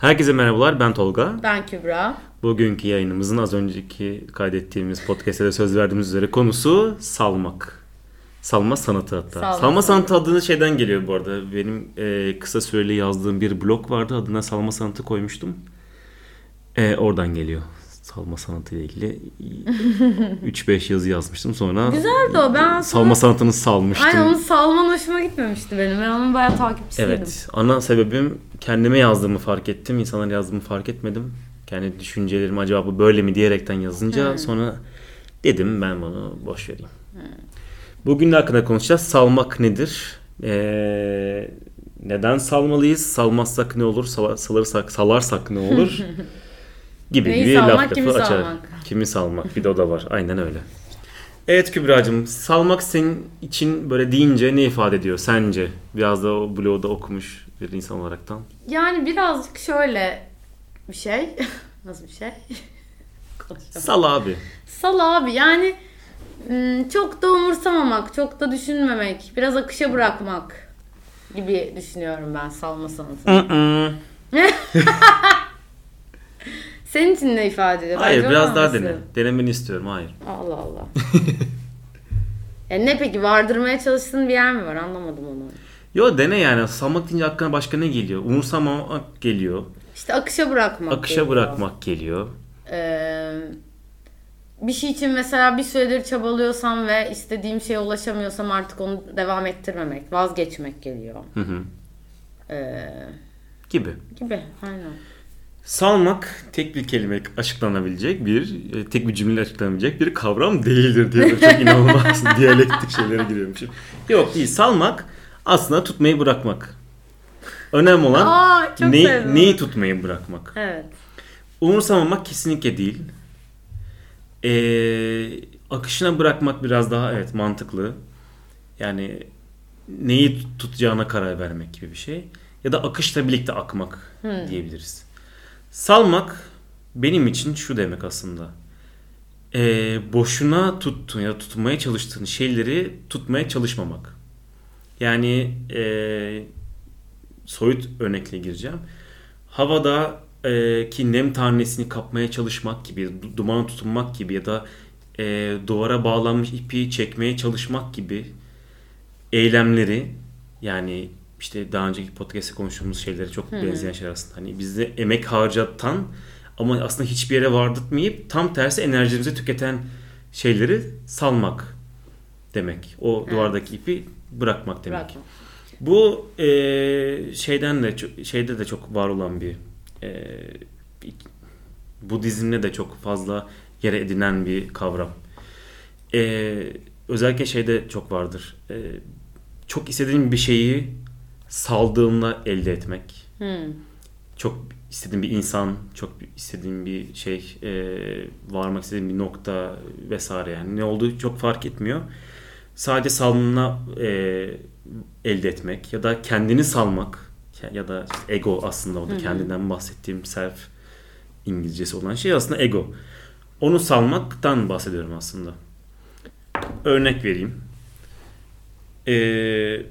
Herkese merhabalar ben Tolga. Ben Kübra. Bugünkü yayınımızın az önceki kaydettiğimiz podcast'te de söz verdiğimiz üzere konusu salmak. Salma sanatı hatta. Salma Salma, sanatı adını şeyden geliyor bu arada. Benim e, kısa süreli yazdığım bir blog vardı. Adına salma sanatı koymuştum. E, oradan geliyor. Salma sanatı ile ilgili 3-5 yazı yazmıştım. Sonra Güzeldi o. Ben salma sanatını salmıştım. Aynen onu salman hoşuma gitmemişti benim. Ben onun bayağı takipçisiydim. Evet. Ana sebebim kendime yazdığımı fark ettim. İnsanlara yazdığımı fark etmedim. Kendi düşüncelerimi acaba bu böyle mi diyerekten yazınca Hmm. sonra dedim ben bunu boş vereyim. Bugün de hakkında konuşacağız. Salmak nedir? Ee, neden salmalıyız? Salmazsak ne olur? Sala- Salırsak, salarsak ne olur? Gibi Neyi bir salmak, laf kimi lafı açar. salmak? Kimi salmak? Bir de o da var. Aynen öyle. Evet Kübra'cığım salmak senin için böyle deyince ne ifade ediyor sence? Biraz da o bloğda okumuş bir insan olaraktan. Yani birazcık şöyle bir şey. Nasıl bir şey? Sal abi. Sal abi yani ım, çok da umursamamak, çok da düşünmemek, biraz akışa bırakmak gibi düşünüyorum ben salma sanatını. Mm-mm. Senin için ne ifade ediyor? Hayır Bence biraz daha dene. Denemeni istiyorum hayır. Allah Allah. yani ne peki vardırmaya çalıştığın bir yer mi var? Anlamadım onu. Yo dene yani salmak deyince aklına başka ne geliyor? Umursamamak geliyor. İşte akışa bırakmak. Akışa geliyor. bırakmak geliyor. Ee, bir şey için mesela bir süredir çabalıyorsam ve istediğim şeye ulaşamıyorsam artık onu devam ettirmemek, vazgeçmek geliyor. Hı hı. Ee, Gibi. gibi aynen. Salmak tek bir kelime açıklanabilecek bir, e, tek bir cümle açıklanabilecek bir kavram değildir diye çok inanılmaz diyalektik şeylere giriyormuşum. Yok değil. Salmak aslında tutmayı bırakmak. Önemli olan Aa, çok ne- sevdim. neyi tutmayı bırakmak. Evet. Umursamamak kesinlikle değil. Ee, akışına bırakmak biraz daha evet mantıklı. Yani neyi tut- tutacağına karar vermek gibi bir şey. Ya da akışla birlikte akmak diyebiliriz. Salmak benim için şu demek aslında. Ee, boşuna tuttuğun ya tutmaya çalıştığın şeyleri tutmaya çalışmamak. Yani ee, soyut örnekle gireceğim. Havada e, ki nem tanesini kapmaya çalışmak gibi, du- dumana tutunmak gibi ya da e, duvara bağlanmış ipi çekmeye çalışmak gibi eylemleri yani işte daha önceki podcast'te konuştuğumuz şeylere çok benzeyen şeyler aslında. Hani bizde emek harcatan ama aslında hiçbir yere vardırtmayıp tam tersi enerjimizi tüketen şeyleri salmak demek. O Evet. duvardaki ipi bırakmak demek. Bırakma. Bu e, şeyden de şeyde de çok var olan bir e, Budizm'de de çok fazla yer edinen bir kavram. E, özellikle şeyde çok vardır. E, çok istediğin bir şeyi saldığında elde etmek. Hmm. Çok istediğin bir insan, çok istediğin bir şey, e, varmak istediğin bir nokta vesaire yani ne olduğu çok fark etmiyor. Sadece salmına e, elde etmek ya da kendini salmak ya da işte ego aslında o da kendinden bahsettiğim self İngilizcesi olan şey aslında ego. Onu salmaktan bahsediyorum aslında. Örnek vereyim. Ee,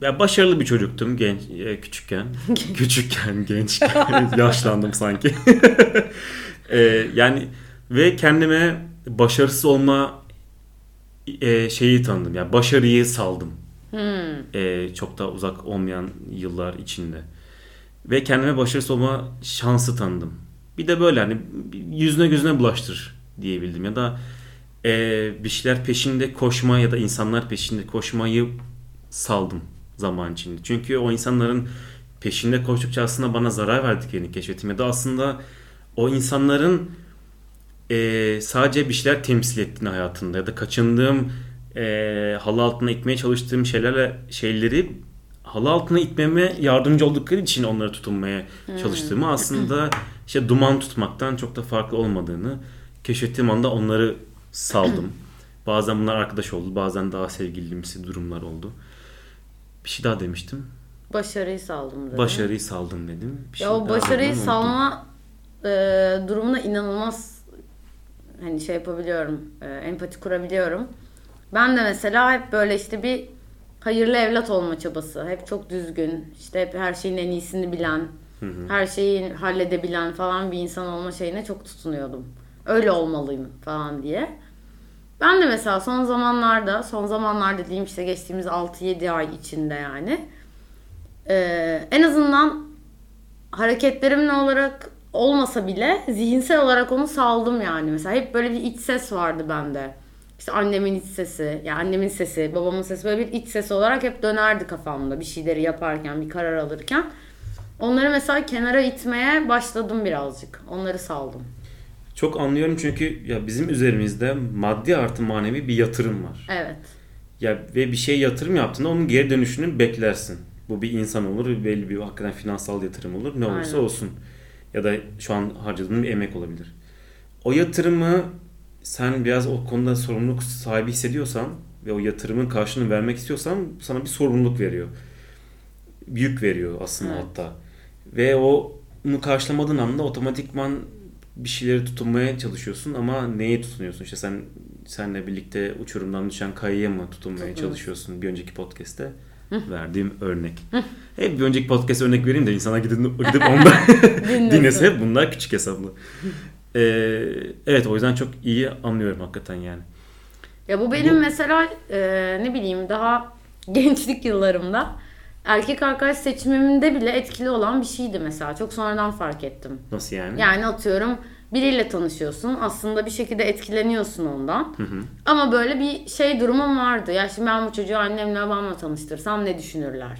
ben başarılı bir çocuktum genç e, küçükken. küçükken, gençken, yaşlandım sanki. Ee, yani ve kendime başarısız olma e, şeyi tanıdım. Yani başarıyı saldım. Hmm. Ee, çok da uzak olmayan yıllar içinde. Ve kendime başarısız olma şansı tanıdım. Bir de böyle hani yüzüne gözüne bulaştır diyebildim. Ya da e, bir şeyler peşinde koşma ya da insanlar peşinde koşmayı saldım zaman içinde. Çünkü o insanların peşinde koştukça aslında bana zarar verdiklerini keşfettim. Ya da aslında o insanların e, sadece bir şeyler temsil ettiğini hayatında ya da kaçındığım e, halı altına itmeye çalıştığım şeylerle şeyleri halı altına itmeme yardımcı oldukları için onlara tutunmaya çalıştığımı aslında işte duman tutmaktan çok da farklı olmadığını keşfettiğim anda onları saldım. bazen bunlar arkadaş oldu, bazen daha sevgilimsi durumlar oldu. Bir şey daha demiştim. Başarıyı saldım dedim. Başarıyı saldım dedim. Bir şey Ya o daha başarıyı salma e, durumuna inanılmaz hani şey yapabiliyorum, e, empati kurabiliyorum. Ben de mesela hep böyle işte bir hayırlı evlat olma çabası. Hep çok düzgün, işte hep her şeyin en iyisini bilen, Her şeyi halledebilen falan bir insan olma şeyine çok tutunuyordum. Öyle olmalıyım falan diye. Ben de mesela son zamanlarda, son zamanlar dediğim işte geçtiğimiz 6-7 ay içinde yani e, en azından hareketlerimle olarak olmasa bile zihinsel olarak onu saldım yani. Mesela hep böyle bir iç ses vardı bende. İşte annemin iç sesi, yani annemin sesi, babamın sesi böyle bir iç ses olarak hep dönerdi kafamda bir şeyleri yaparken, bir karar alırken. Onları mesela kenara itmeye başladım birazcık. Onları saldım. Çok anlıyorum çünkü ya bizim üzerimizde maddi artı manevi bir yatırım var. Evet. Ya ve bir şey yatırım yaptığında onun geri dönüşünü beklersin. Bu bir insan olur, belli bir hakikaten finansal yatırım olur. Ne olursa Aynen. olsun. Ya da şu an harcadığın bir emek olabilir. O yatırımı sen biraz o konuda sorumluluk sahibi hissediyorsan ve o yatırımın karşılığını vermek istiyorsan sana bir sorumluluk veriyor. Yük veriyor aslında Evet. hatta. Ve o onu karşılamadığın anda otomatikman bir şeyleri tutunmaya çalışıyorsun ama neye tutunuyorsun? İşte sen senle birlikte uçurumdan düşen kayaya mı tutunmaya Tutunuyorsun. çalışıyorsun? Bir önceki podcast'te verdiğim örnek. Hep bir önceki podcast örnek vereyim de insana gidip, gidip onda dinlese hep bunlar küçük hesaplı. Ee, evet o yüzden çok iyi anlıyorum hakikaten yani. Ya bu benim Bu- mesela e, ne bileyim daha gençlik yıllarımda erkek arkadaş seçimimde bile etkili olan bir şeydi mesela. Çok sonradan fark ettim. Nasıl yani? Yani atıyorum biriyle tanışıyorsun. Aslında bir şekilde etkileniyorsun ondan. Ama böyle bir şey durumum vardı. Ya şimdi ben bu çocuğu annemle babamla tanıştırsam ne düşünürler?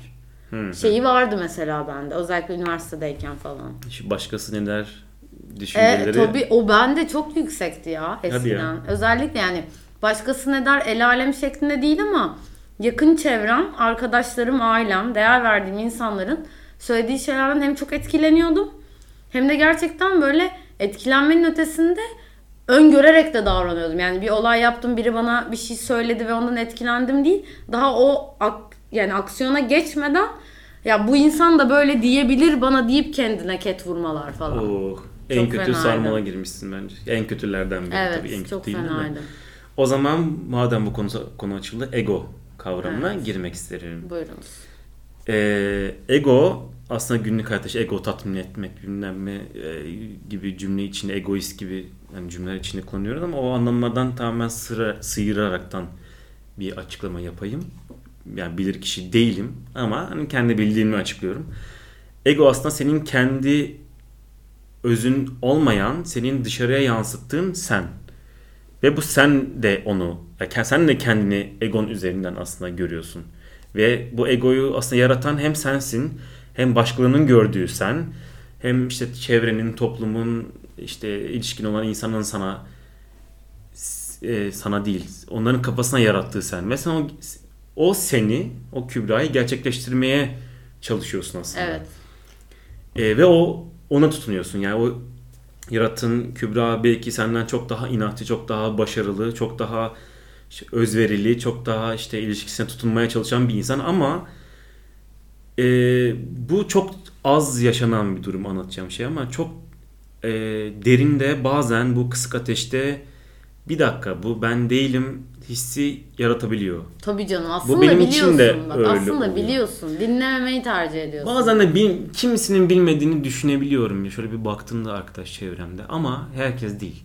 Hı. Şeyi vardı mesela bende. Özellikle üniversitedeyken falan. Şu başkası ne der E, düşünceleri. tabii o bende çok yüksekti ya Hadi eskiden. ya. Özellikle yani başkası ne der el alem şeklinde değil ama yakın çevrem, arkadaşlarım, ailem, değer verdiğim insanların söylediği şeylerden hem çok etkileniyordum hem de gerçekten böyle etkilenmenin ötesinde öngörerek de davranıyordum. Yani bir olay yaptım, biri bana bir şey söyledi ve ondan etkilendim değil. Daha o ak- yani aksiyona geçmeden ya bu insan da böyle diyebilir bana deyip kendine ket vurmalar falan. Oh, en Çok kötü fenaydı. sarmala girmişsin bence. En kötülerden biri Evet, tabii en kötü çok değil de. fenaydı. O zaman madem bu konu konu açıldı ego kavramına Evet. girmek isterim. Buyurunuz. Ee, ego aslında günlük hayatta işte ego tatmin etmek bilmem ne e, gibi cümle içinde egoist gibi yani cümleler içinde kullanıyoruz ama o anlamlardan tamamen sıra, sıyıraraktan bir açıklama yapayım. Yani bilir kişi değilim ama hani kendi bildiğimi açıklıyorum. Ego aslında senin kendi özün olmayan, senin dışarıya yansıttığın sen. Ve bu sen de onu, ya sen de kendini egon üzerinden aslında görüyorsun. Ve bu egoyu aslında yaratan hem sensin, hem başkalarının gördüğü sen, hem işte çevrenin, toplumun, işte ilişkin olan insanın sana e, sana değil, onların kafasına yarattığı sen. Ve sen o, o seni, o kübrayı gerçekleştirmeye çalışıyorsun aslında. Evet. E, ve o ona tutunuyorsun. Yani o yarattığın Kübra belki senden çok daha inatçı, çok daha başarılı, çok daha işte özverili, çok daha işte ilişkisine tutunmaya çalışan bir insan ama e, bu çok az yaşanan bir durum anlatacağım şey ama çok e, derinde bazen bu kısık ateşte bir dakika bu ben değilim hissi yaratabiliyor. Tabii canım aslında benim biliyorsun için de bak. öyle aslında oluyor. biliyorsun. Dinlememeyi tercih ediyorsun. Bazen de bil, kimisinin bilmediğini düşünebiliyorum ya şöyle bir baktığımda arkadaş çevremde ama herkes değil.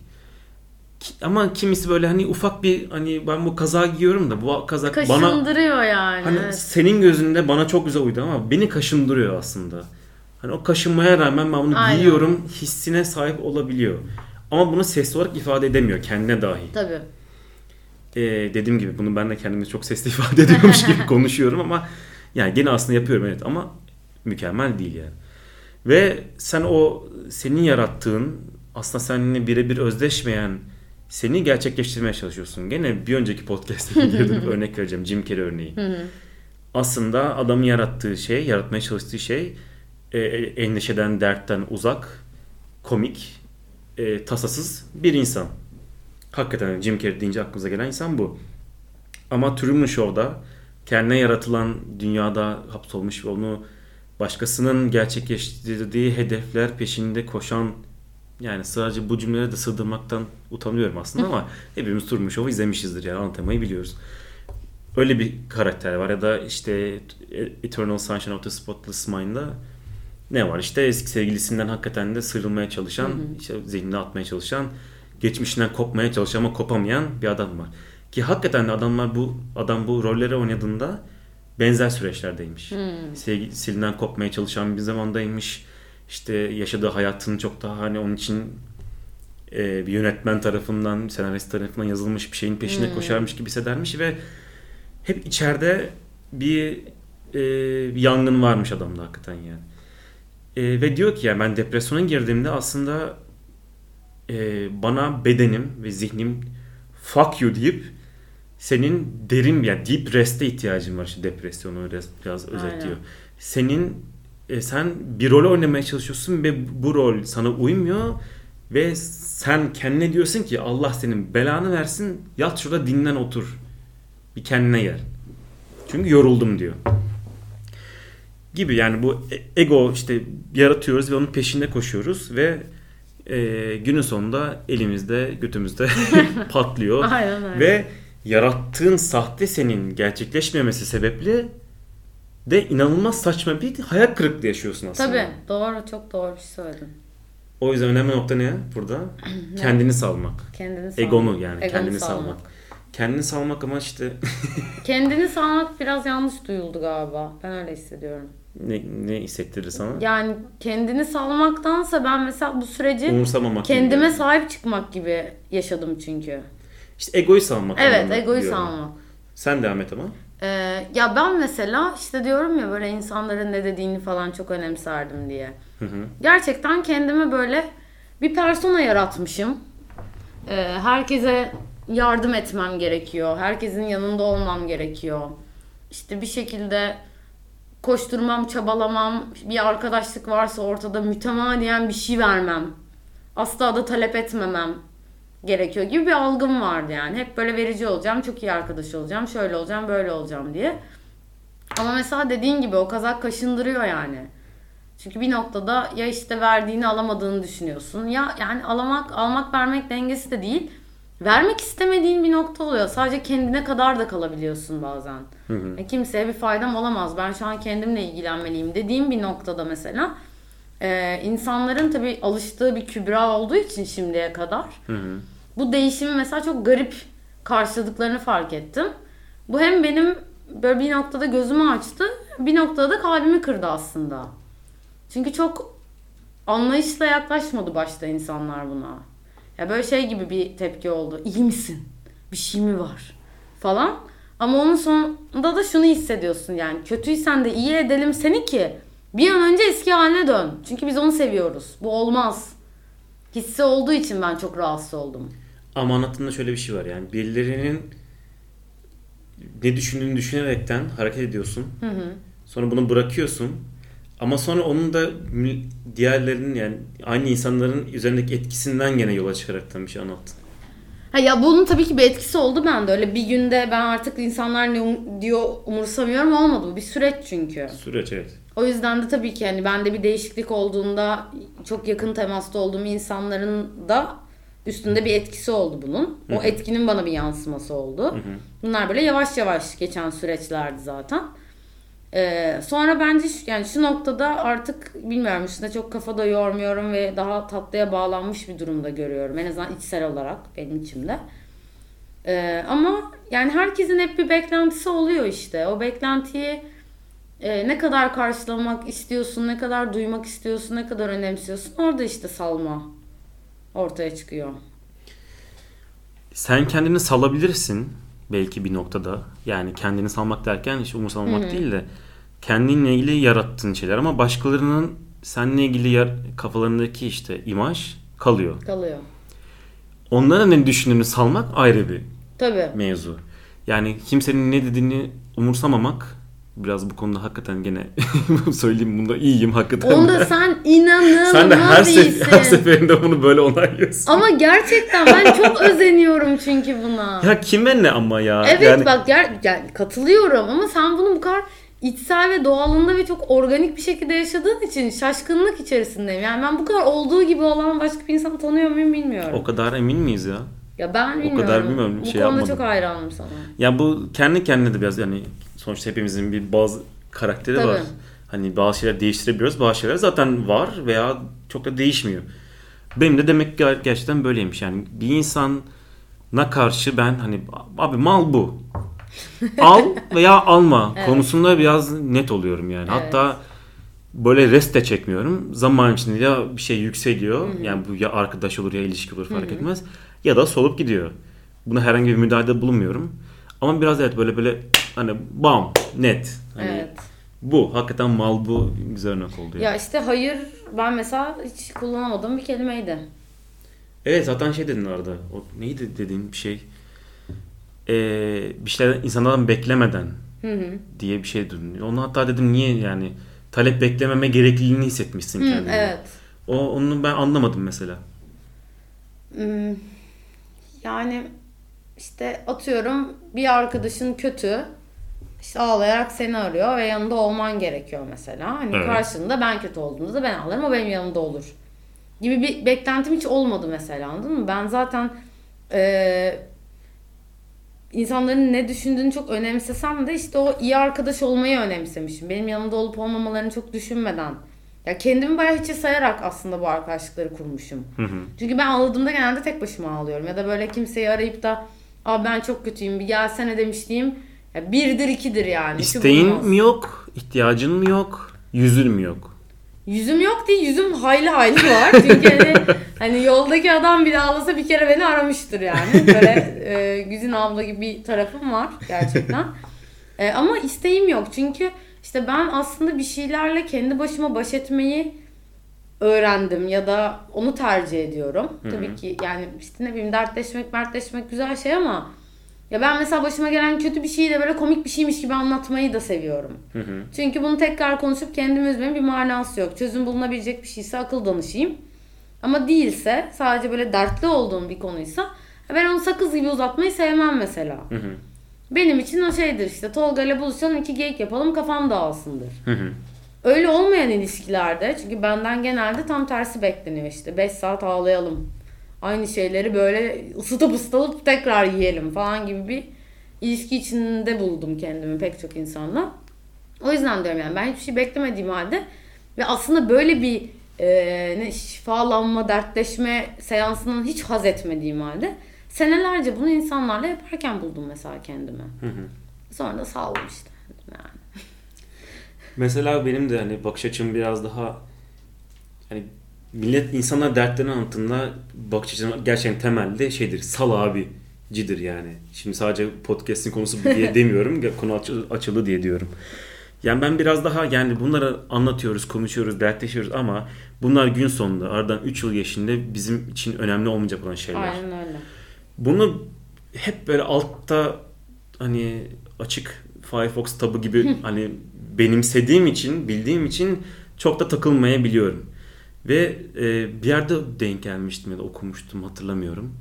Ama kimisi böyle hani ufak bir hani ben bu kaza giyiyorum da bu kazak bana Kaşındırıyor yani. hani evet. senin gözünde bana çok güzel uydu ama beni kaşındırıyor aslında. Hani o kaşınmaya rağmen ben bunu Aynen. giyiyorum hissine sahip olabiliyor. Ama bunu sesli olarak ifade edemiyor kendine dahi. Tabii. Ee, dediğim gibi bunu ben de kendimi çok sesli ifade ediyormuş gibi konuşuyorum ama yani gene aslında yapıyorum evet ama mükemmel değil yani. Ve sen o senin yarattığın aslında seninle birebir özdeşmeyen seni gerçekleştirmeye çalışıyorsun. Gene bir önceki podcast'te girdim örnek vereceğim Jim Carrey örneği. Aslında adamın yarattığı şey, yaratmaya çalıştığı şey e, endişeden, dertten uzak, komik, e, tasasız bir insan. Hakikaten Jim Carrey deyince aklımıza gelen insan bu. Ama Truman Show'da kendine yaratılan dünyada hapsolmuş ve onu başkasının gerçekleştirdiği hedefler peşinde koşan yani sadece bu cümleleri de sığdırmaktan utanıyorum aslında ama hepimiz Truman Show'u izlemişizdir yani anlatamayı biliyoruz. Öyle bir karakter var ya da işte Eternal Sunshine of the Spotless Mind'da ne var? İşte eski sevgilisinden hakikaten de sıyrılmaya çalışan, işte zihnine atmaya çalışan, geçmişinden kopmaya çalışan ama kopamayan bir adam var. Ki hakikaten de adamlar bu adam bu rolleri oynadığında benzer süreçlerdeymiş. Sevgilisinden kopmaya çalışan bir zamandaymış. İşte yaşadığı hayatını çok daha hani onun için e, bir yönetmen tarafından, senarist tarafından yazılmış bir şeyin peşine koşarmış gibi hissedermiş ve hep içeride bir, e, yangın varmış adamda hakikaten yani. E, ve diyor ki yani ben depresyona girdiğimde aslında e, bana bedenim ve zihnim fuck you deyip senin derin yani deep rest'e ihtiyacın var işte depresyonu biraz, biraz özetliyor. Aynen. Senin e, sen bir rol oynamaya çalışıyorsun ve bu rol sana uymuyor ve sen kendine diyorsun ki Allah senin belanı versin yat şurada dinlen otur. Bir kendine gel. Çünkü yoruldum diyor. Gibi yani bu e- ego işte yaratıyoruz ve onun peşinde koşuyoruz ve e, günün sonunda elimizde götümüzde patlıyor. Aynen öyle. Ve yarattığın sahte senin gerçekleşmemesi sebeple de inanılmaz saçma bir hayal kırıklığı yaşıyorsun aslında. Tabii doğru çok doğru bir şey söyledin. O yüzden önemli nokta ne burada? Kendini salmak. Kendini salmak. Egonu yani Egonu kendini salmak. salmak. Kendini salmak ama işte Kendini salmak biraz yanlış duyuldu galiba. Ben öyle hissediyorum. ne, ne hissettirir sana? Yani kendini salmaktansa ben mesela bu süreci Umursamamak. gibi kendime yani. sahip çıkmak gibi yaşadım çünkü. İşte egoyu salmak. Evet egoyu diyorum. salmak. Sen devam et ama. Ee, ya ben mesela işte diyorum ya böyle insanların ne dediğini falan çok önemserdim diye. Hı hı. Gerçekten kendime böyle bir persona yaratmışım. Ee, herkese yardım etmem gerekiyor. Herkesin yanında olmam gerekiyor. İşte bir şekilde koşturmam, çabalamam, bir arkadaşlık varsa ortada mütemadiyen bir şey vermem. Asla da talep etmemem gerekiyor gibi bir algım vardı yani. Hep böyle verici olacağım, çok iyi arkadaş olacağım, şöyle olacağım, böyle olacağım diye. Ama mesela dediğin gibi o kazak kaşındırıyor yani. Çünkü bir noktada ya işte verdiğini alamadığını düşünüyorsun. Ya yani alamak, almak vermek dengesi de değil. Vermek istemediğin bir nokta oluyor. Sadece kendine kadar da kalabiliyorsun bazen. E, kimseye bir faydam olamaz. Ben şu an kendimle ilgilenmeliyim dediğim bir noktada mesela e, insanların tabii alıştığı bir kübra olduğu için şimdiye kadar Hı hı. Bu değişimi mesela çok garip karşıladıklarını fark ettim. Bu hem benim böyle bir noktada gözümü açtı, bir noktada da kalbimi kırdı aslında. Çünkü çok anlayışla yaklaşmadı başta insanlar buna. Ya böyle şey gibi bir tepki oldu. İyi misin? Bir şey mi var? Falan. Ama onun sonunda da şunu hissediyorsun yani. Kötüysen de iyi edelim seni ki bir an önce eski haline dön. Çünkü biz onu seviyoruz. Bu olmaz. Hissi olduğu için ben çok rahatsız oldum. Ama anlattığında şöyle bir şey var yani birilerinin ne düşündüğünü düşünerekten hareket ediyorsun. Hı hı. Sonra bunu bırakıyorsun. Ama sonra onun da diğerlerinin yani aynı insanların üzerindeki etkisinden gene yola çıkaraktan bir şey anlattın. Ha ya bunun tabii ki bir etkisi oldu bende. Öyle bir günde ben artık insanlar ne um- diyor umursamıyorum olmadı. Bu bir süreç çünkü. Süreç evet. O yüzden de tabii ki hani bende bir değişiklik olduğunda çok yakın temasta olduğum insanların da üstünde bir etkisi oldu bunun. O etkinin bana bir yansıması oldu. Bunlar böyle yavaş yavaş geçen süreçlerdi zaten. Ee, sonra bence şu, yani şu noktada artık bilmiyorum üstüne çok kafada yormuyorum ve daha tatlıya bağlanmış bir durumda görüyorum. En azından içsel olarak benim içimde. Ee, ama yani herkesin hep bir beklentisi oluyor işte. O beklentiyi e, ne kadar karşılamak istiyorsun, ne kadar duymak istiyorsun, ne kadar önemsiyorsun. Orada işte salma ortaya çıkıyor. Sen kendini salabilirsin belki bir noktada. Yani kendini salmak derken hiç umursamamak değil de kendinle ilgili yarattığın şeyler ama başkalarının seninle ilgili yer, kafalarındaki işte imaj kalıyor. Kalıyor. Onların ne düşündüğünü salmak ayrı bir Tabii. mevzu. Yani kimsenin ne dediğini umursamamak biraz bu konuda hakikaten gene söyleyeyim bunda iyiyim hakikaten. Onda sen inanılmaz Sen de her, sef- her seferinde bunu böyle onaylıyorsun. Ama gerçekten ben çok özeniyorum çünkü buna. Ya kime ne ama ya? evet yani, bak ger- yani katılıyorum ama sen bunu bu kadar içsel ve doğalında ve çok organik bir şekilde yaşadığın için şaşkınlık içerisindeyim. Yani ben bu kadar olduğu gibi olan başka bir insan tanıyor muyum bilmiyorum. O kadar emin miyiz ya? ya ben bilmiyorum. kadar bilmiyorum, Bu şey konuda yapmadım. çok hayranım sana. Ya bu kendi kendine de biraz yani sonuçta hepimizin bir bazı karakteri Tabii. var. Hani bazı şeyler değiştirebiliyoruz. Bazı şeyler zaten var veya çok da değişmiyor. Benim de demek ki gerçekten böyleymiş. Yani bir insana karşı ben hani abi mal bu. Al veya alma Evet. konusunda biraz net oluyorum yani. Evet. Hatta böyle rest de çekmiyorum. Zaman içinde ya bir şey yükseliyor. Yani bu ya arkadaş olur ya ilişki olur fark etmez. Ya da solup gidiyor. Buna herhangi bir müdahalede bulunmuyorum. Ama biraz evet böyle böyle hani bam net. Hani Evet. bu hakikaten mal bu güzel örnek oldu. yani. Ya işte hayır ben mesela hiç kullanamadığım bir kelimeydi. Evet zaten şey dedin arada. O neydi dediğin bir şey. Ee, bir şeyler insanlardan beklemeden Hı hı. diye bir şey duydum. Onu hatta dedim niye yani talep beklememe gerekliliğini hissetmişsin Hı, kendine. evet. O onu ben anlamadım mesela. Hmm, Yani işte atıyorum bir arkadaşın kötü işte ağlayarak seni arıyor ve yanında olman gerekiyor mesela. Hani Evet. karşında ben kötü olduğumda da ben ağlarım o benim yanımda olur. Gibi bir beklentim hiç olmadı mesela anladın mı? Ben zaten eee, insanların ne düşündüğünü çok önemsesem de işte o iyi arkadaş olmayı önemsemişim. Benim yanımda olup olmamalarını çok düşünmeden. Ya kendimi bayağı hiçe sayarak aslında bu arkadaşlıkları kurmuşum. Hı hı. Çünkü ben ağladığımda genelde tek başıma ağlıyorum. Ya da böyle kimseyi arayıp da Aa ben çok kötüyüm bir gelsene demişliğim. Ya birdir ikidir yani. Şu İsteğin bulunmaz. mi yok? ihtiyacın mı yok? Yüzün mü yok? Yüzüm yok değil yüzüm hayli hayli var. Çünkü hani, hani yoldaki adam bile ağlasa bir kere beni aramıştır yani. Böyle e, Güzin abla gibi bir tarafım var gerçekten. E, ama isteğim yok. Çünkü işte ben aslında bir şeylerle kendi başıma baş etmeyi öğrendim ya da onu tercih ediyorum. Tabii ki yani işte ne bileyim dertleşmek, mertleşmek güzel şey ama ya ben mesela başıma gelen kötü bir şeyi de böyle komik bir şeymiş gibi anlatmayı da seviyorum. Hı hı. Çünkü bunu tekrar konuşup kendimi üzmemin bir manası yok. Çözüm bulunabilecek bir şeyse akıl danışayım. Ama değilse sadece böyle dertli olduğum bir konuysa ben onu sakız gibi uzatmayı sevmem mesela. Hı hı. Benim için o şeydir işte Tolga ile buluşalım iki geyik yapalım kafam dağılsındır. Hı hı. Öyle olmayan ilişkilerde çünkü benden genelde tam tersi bekleniyor işte 5 saat ağlayalım. Aynı şeyleri böyle ısıtıp ısıtıp tekrar yiyelim falan gibi bir ilişki içinde buldum kendimi pek çok insanla. O yüzden diyorum yani ben hiçbir şey beklemediğim halde ve aslında böyle bir e, ne şifalanma, dertleşme seansından hiç haz etmediğim halde senelerce bunu insanlarla yaparken buldum mesela kendimi. Hı hı. Sonra da saldım işte. Yani. Mesela benim de hani bakış açım biraz daha hani millet insanlar dertlerini anlattığında bakış açım gerçekten temelde şeydir sal abi cidir yani. Şimdi sadece podcast'in konusu diye demiyorum. Konu aç- açıldı diye diyorum. Yani ben biraz daha yani bunları anlatıyoruz, konuşuyoruz, dertleşiyoruz ama bunlar gün sonunda aradan 3 yıl geçtiğinde bizim için önemli olmayacak olan şeyler. Aynen öyle. Bunu hep böyle altta hani açık Firefox tabı gibi hani benimsediğim için, bildiğim için çok da takılmayabiliyorum. Ve e, bir yerde denk gelmiştim ya da okumuştum hatırlamıyorum.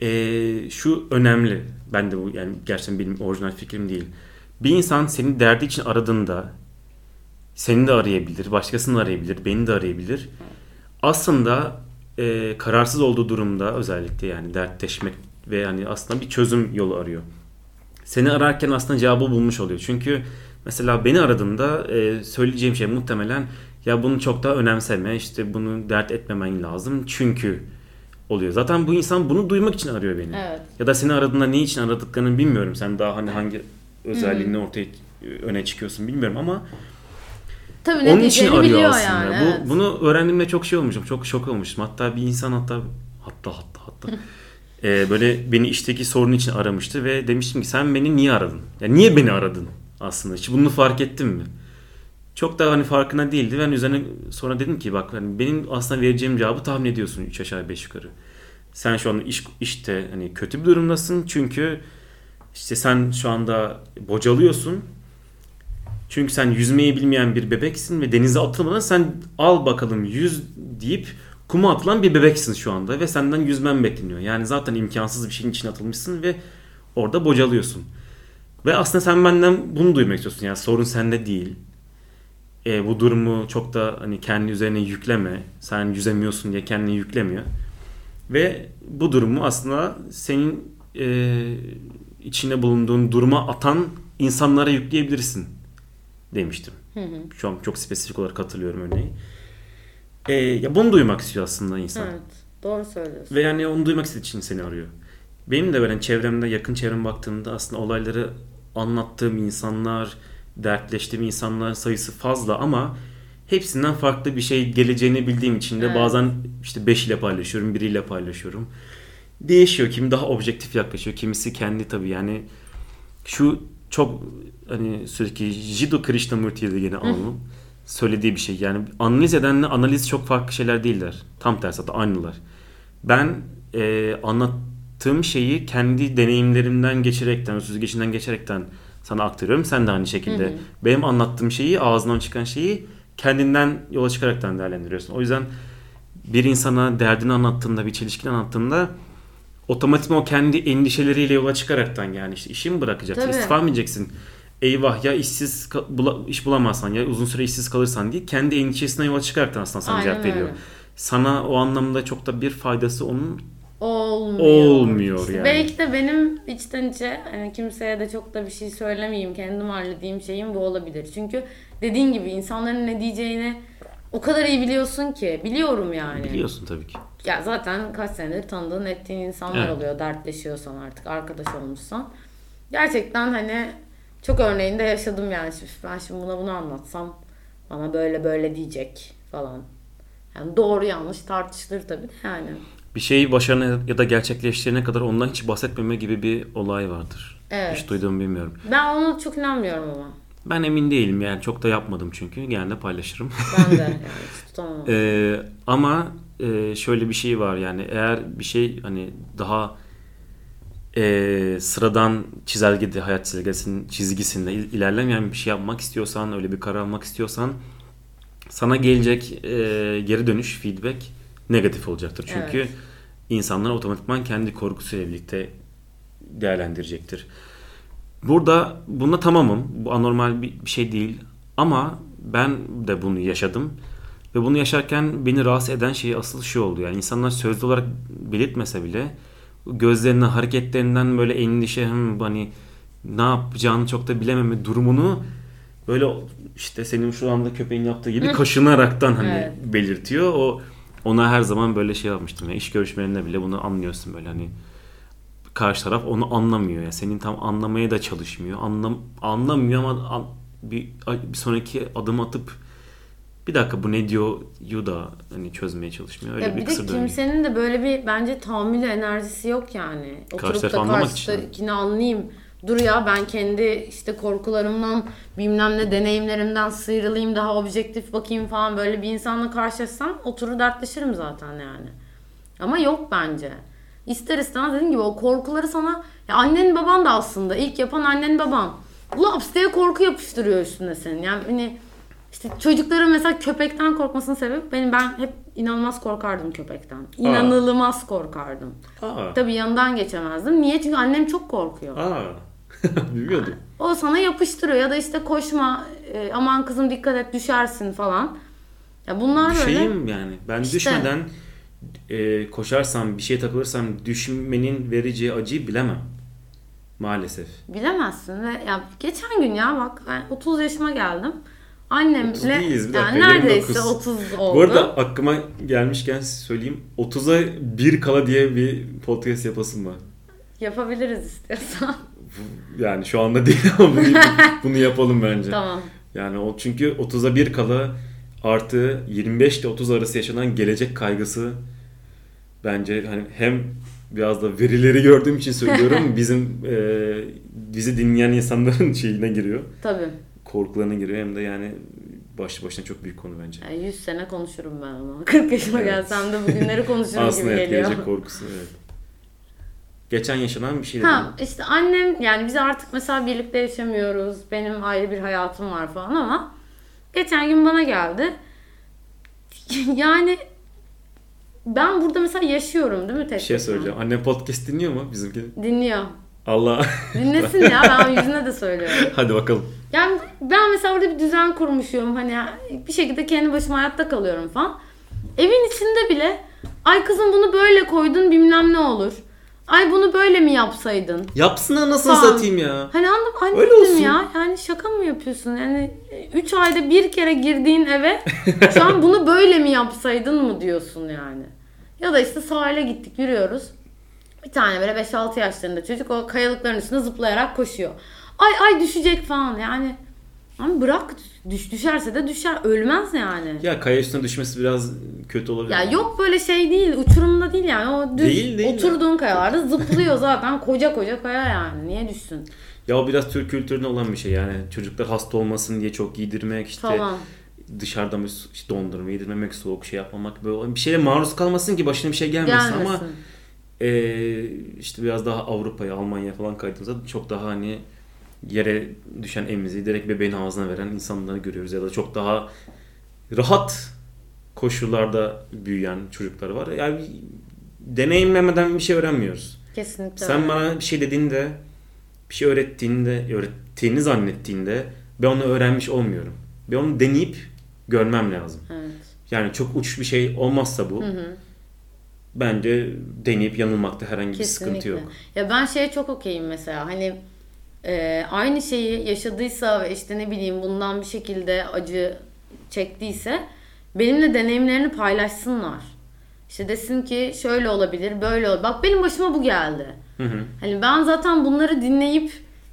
E, şu önemli. Ben de bu yani gerçekten benim orijinal fikrim değil. Bir insan senin derdi için aradığında seni de arayabilir, başkasını arayabilir, beni de arayabilir. Aslında e, kararsız olduğu durumda özellikle yani dertleşmek ve yani aslında bir çözüm yolu arıyor. Seni ararken aslında cevabı bulmuş oluyor. Çünkü mesela beni aradığında e, söyleyeceğim şey muhtemelen ya bunu çok da önemseme işte bunu dert etmemen lazım çünkü oluyor. Zaten bu insan bunu duymak için arıyor beni. Evet. Ya da seni aradığında ne için aradıklarını bilmiyorum. Sen daha hani hangi özelliğini ortaya öne çıkıyorsun bilmiyorum ama Tabii ne onun için arıyor aslında. yani. Bu, evet. Bunu öğrendiğimde çok şey olmuşum. Çok şok olmuştum. Hatta bir insan hatta hatta hatta hatta e, böyle beni işteki sorun için aramıştı ve demiştim ki sen beni niye aradın? Ya niye beni aradın aslında? Hiç bunu fark ettin mi? Çok da hani farkına değildi. Ben üzerine sonra dedim ki bak hani benim aslında vereceğim cevabı tahmin ediyorsun 3 aşağı 5 yukarı. Sen şu anda iş, işte hani kötü bir durumdasın çünkü işte sen şu anda bocalıyorsun. Çünkü sen yüzmeyi bilmeyen bir bebeksin ve denize atılmadan sen al bakalım yüz deyip kuma atılan bir bebeksin şu anda ve senden yüzmen bekleniyor. Yani zaten imkansız bir şeyin içine atılmışsın ve orada bocalıyorsun. Ve aslında sen benden bunu duymak istiyorsun. Yani sorun sende değil. E, bu durumu çok da hani kendi üzerine yükleme. Sen yüzemiyorsun diye kendini yüklemiyor. Ve bu durumu aslında senin e, içinde bulunduğun duruma atan insanlara yükleyebilirsin demiştim. Şu an çok spesifik olarak hatırlıyorum örneği. E, ya bunu duymak istiyor aslında insan. Evet. Doğru söylüyorsun. Ve yani onu duymak istediği için seni arıyor. Benim de böyle çevremde, yakın çevrem baktığımda aslında olayları anlattığım insanlar, dertleştiğim insanlar sayısı fazla ama hepsinden farklı bir şey geleceğini bildiğim için de Evet. bazen işte 5 ile paylaşıyorum, biriyle paylaşıyorum. Değişiyor. Kimi daha objektif yaklaşıyor, kimisi kendi tabii yani şu çok hani sürekli Jiddu Krishnamurti'ye de gene alalım. Söylediği bir şey. Yani analiz edenle analiz çok farklı şeyler değiller. Tam tersi hatta aynılar. Ben e, anlattığım şeyi kendi deneyimlerimden geçerekten, süzgecinden geçerekten sana aktarıyorum. Sen de aynı şekilde. Benim anlattığım şeyi, ağzından çıkan şeyi kendinden yola çıkaraktan değerlendiriyorsun. O yüzden bir insana derdini anlattığında, bir çelişkini anlattığında otomatikman o kendi endişeleriyle yola çıkaraktan yani işte işi mi bırakacaksın, Tabii. istifa mı edeceksin? Eyvah ya işsiz iş bulamazsan ya uzun süre işsiz kalırsan diye kendi endişesinden yola çıkaraktan aslında sana Aynen cevap veriyor. öyle. Sana o anlamda çok da bir faydası onun Olmuyor. Olmuyor yani. Belki de benim içten içe hani kimseye de çok da bir şey söylemeyeyim. Kendim halledeyim şeyim bu olabilir. Çünkü dediğin gibi insanların ne diyeceğini o kadar iyi biliyorsun ki. Biliyorum yani. biliyorsun tabii ki. Ya zaten kaç senedir tanıdığın ettiğin insanlar Evet. oluyor. Dertleşiyorsan artık arkadaş olmuşsan. Gerçekten hani çok örneğinde yaşadım yani. Şimdi Ben şimdi buna bunu anlatsam bana böyle böyle diyecek falan. Yani doğru yanlış tartışılır tabii de yani. Bir şeyi başarana ya da gerçekleştirene kadar ondan hiç bahsetmeme gibi bir olay vardır. Evet. Hiç duyduğumu bilmiyorum. Ben ona çok inanmıyorum ama. Ben emin değilim yani çok da yapmadım çünkü genelde paylaşırım. Ben de yani tutamam. Ee, ama e, şöyle bir şey var yani eğer bir şey hani daha e, sıradan çizelgede hayat çizelgesinin çizgisinde il- ilerlemeyen bir şey yapmak istiyorsan öyle bir karar almak istiyorsan sana gelecek e, geri dönüş feedback negatif olacaktır. Çünkü Evet. İnsanlar otomatikman kendi korkusuyla birlikte değerlendirecektir. Burada buna tamamım. Bu anormal bir şey değil. Ama ben de bunu yaşadım. Ve bunu yaşarken beni rahatsız eden şey asıl şu oldu. Yani insanlar sözlü olarak belirtmese bile gözlerinden, hareketlerinden böyle endişe "Hım, hani ne yapacağını çok da bilememe durumunu böyle işte senin şu anda köpeğin yaptığı gibi kaşınaraktan hani Evet. belirtiyor. O ona her zaman böyle şey yapmıştım. Ya, iş görüşmelerinde bile bunu anlıyorsun böyle hani karşı taraf onu anlamıyor. Yani senin tam anlamaya da çalışmıyor. Anlam anlamıyor ama an- bir, bir sonraki adım atıp bir dakika bu ne diyor yu da hani çözmeye çalışmıyor. Öyle ya bir bir de kimsenin de böyle bir bence tahammülü enerjisi yok yani. Oturup tarafı da karşıdakini anlayayım. Dur ya ben kendi işte korkularımdan bilmem ne deneyimlerimden sıyrılayım daha objektif bakayım falan böyle bir insanla karşılaşsam oturur dertleşirim zaten yani. Ama yok bence. İster istemez dediğim gibi o korkuları sana ya annen baban da aslında ilk yapan annen baban. Laps diye korku yapıştırıyor üstüne senin. Yani hani işte çocukların mesela köpekten korkmasının sebebi benim ben hep inanılmaz korkardım köpekten. İnanılmaz korkardım. Aa. Tabii yanından geçemezdim. Niye? Çünkü annem çok korkuyor. Aa. Bilmiyordum. O sana yapıştırıyor ya da işte koşma e, aman kızım dikkat et düşersin falan. Ya bunlar böyle Düşeyim yani. Ben İşte. düşmeden e, koşarsam, bir şeye takılırsam düşmenin vereceği acıyı bilemem. Maalesef. bilemezsin ve ya geçen gün ya bak ben 30 yaşıma geldim. Annemle 30 değiliz, bir dakika, yani neredeyse 29. 30 oldu. Bu arada aklıma gelmişken söyleyeyim. 30'a bir kala diye bir podcast yapasım var. Yapabiliriz istiyorsan. Yani şu anda değil ama bunu, bunu yapalım bence. tamam. Yani o çünkü 30'a bir kala artı 25 ile 30 arası yaşanan gelecek kaygısı bence hani hem biraz da verileri gördüğüm için söylüyorum bizim e, bizi dinleyen insanların şeyine giriyor. Tabii. Korkularına giriyor hem de yani başlı başına çok büyük konu bence. Yani 100 sene konuşurum ben ama. 40 yaşıma Evet. gelsem de bugünleri konuşurum Aslında gibi evet, geliyor. gelecek korkusu evet. Geçen yaşanan bir şey Ha işte annem yani biz artık mesela birlikte yaşamıyoruz. Benim ayrı bir hayatım var falan ama geçen gün bana geldi. yani ben burada mesela yaşıyorum değil mi tek Bir şey söyleyeceğim. Annem podcast dinliyor mu bizimki? Dinliyor. Allah. Dinlesin ya ben yüzüne de söylüyorum. Hadi bakalım. Yani ben mesela orada bir düzen kurmuşum. Hani bir şekilde kendi başıma hayatta kalıyorum falan. Evin içinde bile ay kızım bunu böyle koydun bilmem ne olur. Ay bunu böyle mi yapsaydın? Yapsınlar nasıl Tamam. satayım ya. Hani anladım anne Öyle dedim olsun. ya. Yani şaka mı yapıyorsun? Yani 3 ayda bir kere girdiğin eve şu an bunu böyle mi yapsaydın mı diyorsun yani. Ya da işte sahile gittik yürüyoruz. Bir tane böyle 5-6 yaşlarında çocuk o kayalıkların üstüne zıplayarak koşuyor. Ay ay düşecek falan yani. Ama bırak düş, düşerse de düşer. Ölmez yani. Ya kaya üstüne düşmesi biraz kötü olabilir. Ya yok böyle şey değil, uçurumda değil yani. O düz Değil, değil oturduğun kayalarda zıplıyor zaten koca koca kaya yani. Niye düşsün? Ya o biraz Türk kültüründe olan bir şey yani. Çocuklar hasta olmasın diye çok giydirmek işte. Tamam. Dışarıdan işte dondurma yedirmemek, soğuk şey yapmamak böyle bir şeye maruz kalmasın ki başına bir şey gelmesin, Gelmesin. ama Ee, işte biraz daha Avrupa'ya, Almanya falan kaydığımızda çok daha hani yere düşen emizi direkt bebeğin ağzına veren insanları görüyoruz ya da çok daha rahat koşullarda büyüyen çocuklar var. Yani deneyimlemeden bir şey öğrenmiyoruz. Kesinlikle. Sen öyle. bana bir şey dediğinde, bir şey öğrettiğinde, öğrettiğini zannettiğinde ben onu öğrenmiş olmuyorum. Ben onu deneyip görmem lazım. Evet. Yani çok uç bir şey olmazsa bu Hı hı. bence deneyip yanılmakta herhangi bir sıkıntı Kesinlikle. yok. Ya ben şeye çok okeyim mesela hani e, aynı şeyi yaşadıysa ve işte ne bileyim bundan bir şekilde acı çektiyse benimle deneyimlerini paylaşsınlar. İşte desin ki şöyle olabilir, böyle olur. Bak benim başıma bu geldi. Hı hı. Hani ben zaten bunları dinleyip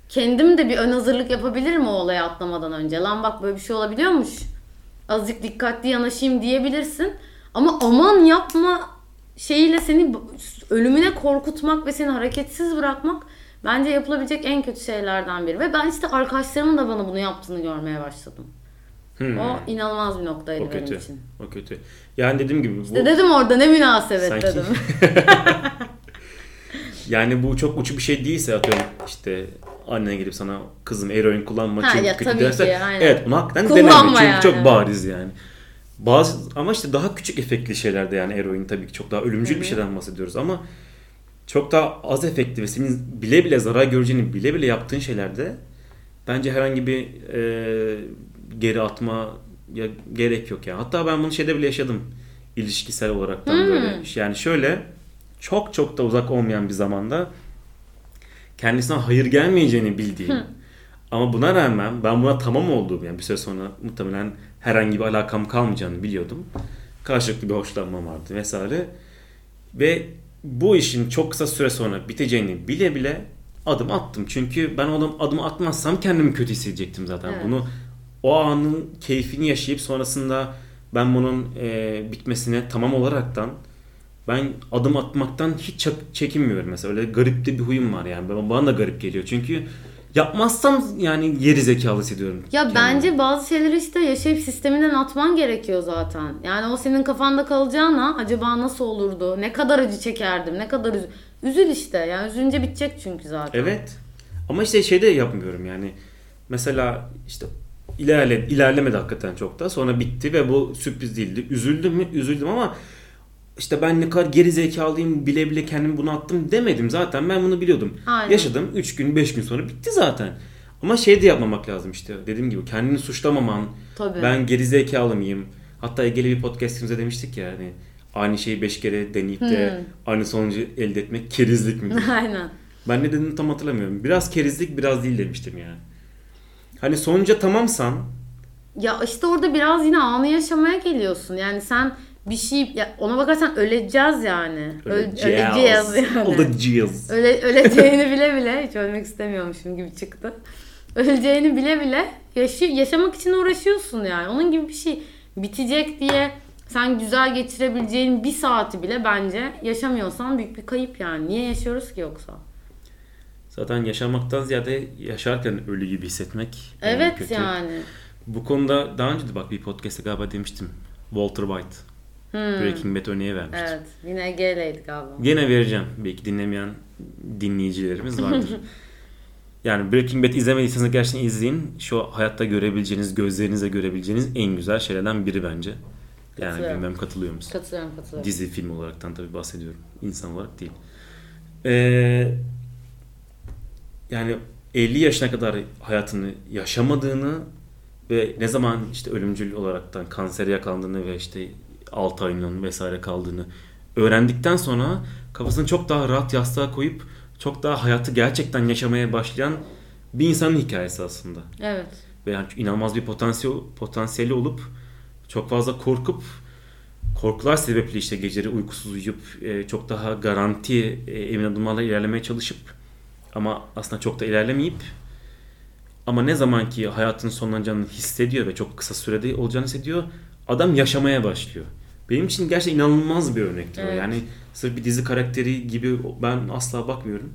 kendim de bir ön hazırlık yapabilirim o olaya atlamadan önce. Lan bak böyle bir şey olabiliyormuş. Azıcık dikkatli yanaşayım diyebilirsin. Ama aman yapma şeyiyle seni ölümüne korkutmak ve seni hareketsiz bırakmak bence yapılabilecek en kötü şeylerden biri. Ve ben işte arkadaşlarımın da bana bunu yaptığını görmeye başladım. Hmm. O inanılmaz bir noktaydı O benim kötü. için. O kötü. Yani dediğim gibi bu İşte dedim orada ne münasebet Sanki- dedim. yani bu çok uç bir şey değilse atıyorum işte annen gelip sana kızım eroin kullanma Ha, çünkü ya kötü derse ki, aynen. evet bunu hakikaten Kullanma deneme çünkü yani. çok bariz yani. Bazı ama işte daha küçük efektli şeylerde yani eroin tabii ki çok daha ölümcül bir şeyden bahsediyoruz ama çok daha az efektli ve senin bile bile zarar göreceğini bile bile yaptığın şeylerde bence herhangi bir e, geri atma ya gerek yok ya. Hatta ben bunu şeyde bile yaşadım ilişkisel olaraktan Hmm. böyle. Yani şöyle çok çok da uzak olmayan bir zamanda kendisine hayır gelmeyeceğini bildiğim ama buna rağmen ben buna tamam olduğum yani bir süre sonra muhtemelen herhangi bir alakam kalmayacağını biliyordum. Karşılıklı bir hoşlanma vardı vesaire. Ve bu işin çok kısa süre sonra biteceğini bile bile adım attım. Çünkü ben o adım, adımı atmazsam kendimi kötü hissedecektim zaten. Evet. Bunu o anın keyfini yaşayıp sonrasında ben bunun e, bitmesine tamam olaraktan ben adım atmaktan hiç çek- çekinmiyorum mesela. Öyle garip de bir huyum var yani. Bana da garip geliyor. Çünkü yapmazsam yani geri zekalı hissediyorum. Ya kendimi. bence bazı şeyleri işte yaşayıp sisteminden atman gerekiyor zaten. Yani o senin kafanda kalacağına acaba nasıl olurdu? Ne kadar acı çekerdim? Ne kadar üzü... Üzül işte. Yani üzünce bitecek çünkü zaten. Evet. Ama işte şey de yapmıyorum yani. Mesela işte ilerle, ilerlemedi hakikaten çok da. Sonra bitti ve bu sürpriz değildi. Üzüldüm mü? Üzüldüm ama işte ben ne kadar geri zekalıyım bile bile kendimi bunu attım demedim zaten. Ben bunu biliyordum. Aynen. Yaşadım. 3 gün 5 gün sonra bitti zaten. Ama şey de yapmamak lazım işte. Dediğim gibi kendini suçlamaman. Tabii. Ben geri zekalı mıyım? Hatta Ege'li bir podcastimizde demiştik ya hani aynı şeyi 5 kere deneyip de aynı sonucu elde etmek kerizlik midir? Aynen. Ben ne dediğini tam hatırlamıyorum. Biraz kerizlik biraz değil demiştim yani. Hani sonuca tamamsan Ya işte orada biraz yine anı yaşamaya geliyorsun. Yani sen bir şey ya ona bakarsan öleceğiz yani. Öl- öleceğiz yani. Olacağız. Öle, öleceğini bile bile hiç ölmek istemiyormuşum gibi çıktı. Öleceğini bile bile yaşı, yaşamak için uğraşıyorsun yani. Onun gibi bir şey bitecek diye sen güzel geçirebileceğin bir saati bile bence yaşamıyorsan büyük bir kayıp yani. Niye yaşıyoruz ki yoksa? Zaten yaşamaktan ziyade yaşarken ölü gibi hissetmek. yani Evet kötü. yani. Bu konuda daha önce de bak bir podcast'te galiba demiştim. Walter White. Breaking Bad örneği vermiştim. Hmm. Evet. Yine G'leydi galiba. Gene vereceğim. Belki dinlemeyen dinleyicilerimiz vardır. yani Breaking Bad izlemediyseniz gerçekten izleyin. Şu hayatta görebileceğiniz, gözlerinize görebileceğiniz en güzel şeylerden biri bence. Yani bilmem katılıyor musun? Katılıyorum katılıyorum. Dizi film olaraktan tabii bahsediyorum. İnsan olarak değil. Ee, yani 50 yaşına kadar hayatını yaşamadığını ve ne zaman işte ölümcül olaraktan kansere yakalandığını ve işte 6 ayının vesaire kaldığını öğrendikten sonra kafasını çok daha rahat yastığa koyup çok daha hayatı gerçekten yaşamaya başlayan bir insanın hikayesi aslında. Evet. Ve yani inanılmaz bir potansiyel potansiyeli olup çok fazla korkup korkular sebeple işte geceleri uykusuz uyuyup e, çok daha garanti e, emin adımlarla ilerlemeye çalışıp ama aslında çok da ilerlemeyip ama ne zaman ki hayatın sonlanacağını hissediyor ve çok kısa sürede olacağını hissediyor adam yaşamaya başlıyor. Benim için gerçekten inanılmaz bir örnektir o. Evet. Yani sırf bir dizi karakteri gibi ben asla bakmıyorum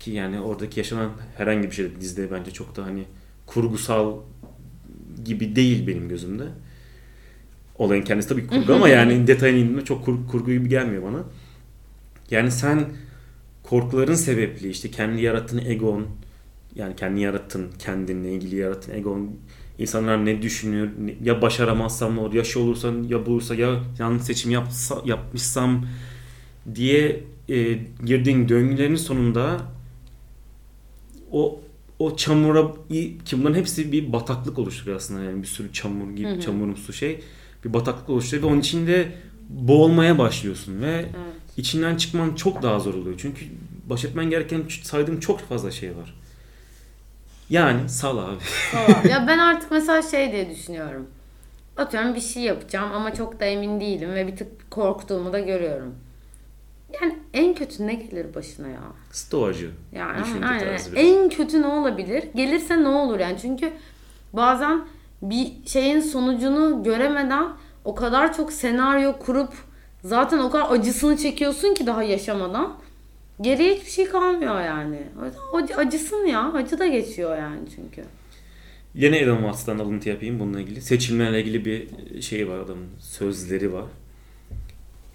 ki yani oradaki yaşanan herhangi bir şey de dizide bence çok da hani kurgusal gibi değil benim gözümde. Olayın kendisi tabii kurgu ama yani detayına indiğimde çok kur- kurgu gibi gelmiyor bana. Yani sen korkuların sebeple işte kendi yarattığın egon yani kendi yarattın kendinle ilgili yarattığın egon insanlar ne düşünüyor ya başaramazsam ne olur ya şey olursa ya bulursa ya yanlış seçim yapsa, yapmışsam diye e, girdiğin döngülerin sonunda o o çamura ki bunların hepsi bir bataklık oluşturuyor aslında yani bir sürü çamur gibi Hı hı. çamurumsu şey bir bataklık oluşturuyor ve onun içinde boğulmaya başlıyorsun ve Evet. içinden çıkman çok daha zor oluyor. Çünkü baş etmen gereken saydığım çok fazla şey var. Yani sal abi. Falan. ya ben artık mesela şey diye düşünüyorum. Atıyorum bir şey yapacağım ama çok da emin değilim ve bir tık korktuğumu da görüyorum. Yani en kötü ne gelir başına ya? Stoacı. Yani aynen. En kötü ne olabilir? Gelirse ne olur yani? Çünkü bazen bir şeyin sonucunu göremeden o kadar çok senaryo kurup zaten o kadar acısını çekiyorsun ki daha yaşamadan. Geriye hiçbir şey kalmıyor yani. O acısın ya. Acı da geçiyor yani çünkü. Yine Elon Musk'tan alıntı yapayım bununla ilgili. Seçimlerle ilgili bir şey var adamın. Sözleri var.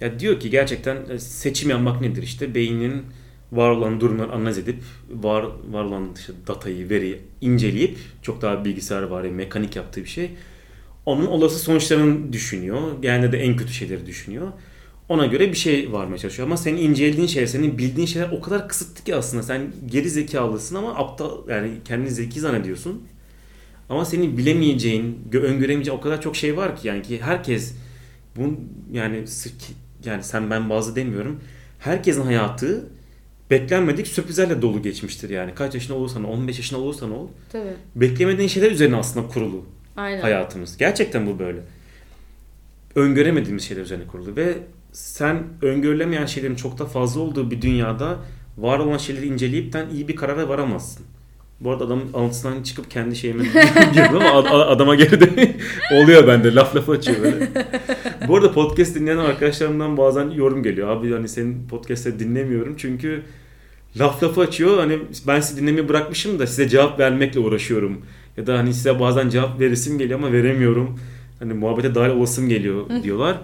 Ya diyor ki gerçekten e, seçim yapmak nedir işte beynin var olan durumları analiz edip var var olan işte datayı, veriyi inceleyip çok daha bilgisayar var mekanik yaptığı bir şey. Onun olası sonuçlarını düşünüyor. Genelde de en kötü şeyleri düşünüyor. Ona göre bir şey varmaya çalışıyor. Ama senin incelediğin şeyler, senin bildiğin şeyler o kadar kısıtlı ki aslında. Sen geri zekalısın ama aptal yani kendini zeki zannediyorsun. Ama senin bilemeyeceğin, gö- öngöremeyeceğin o kadar çok şey var ki yani ki herkes bu yani yani sen ben bazı demiyorum. Herkesin hayatı beklenmedik sürprizlerle dolu geçmiştir yani. Kaç yaşında olursan ol, 15 yaşında olursan ol. Tabii. Beklemediğin şeyler üzerine aslında kurulu Aynen. hayatımız. Gerçekten bu böyle. Öngöremediğimiz şeyler üzerine kurulu ve sen öngörülemeyen şeylerin çok da fazla olduğu bir dünyada var olan şeyleri inceleyipten iyi bir karara varamazsın. Bu arada adamın alıntısından çıkıp kendi şeyime girdim ama ad- ad- adama geri de oluyor bende. Laf lafı açıyor böyle. Bu arada podcast dinleyen arkadaşlarımdan bazen yorum geliyor. Abi hani senin podcast'te dinlemiyorum çünkü laf lafı açıyor. Hani ben sizi dinlemeyi bırakmışım da size cevap vermekle uğraşıyorum. Ya da hani size bazen cevap veresim geliyor ama veremiyorum. Hani muhabbete dahil olasım geliyor diyorlar.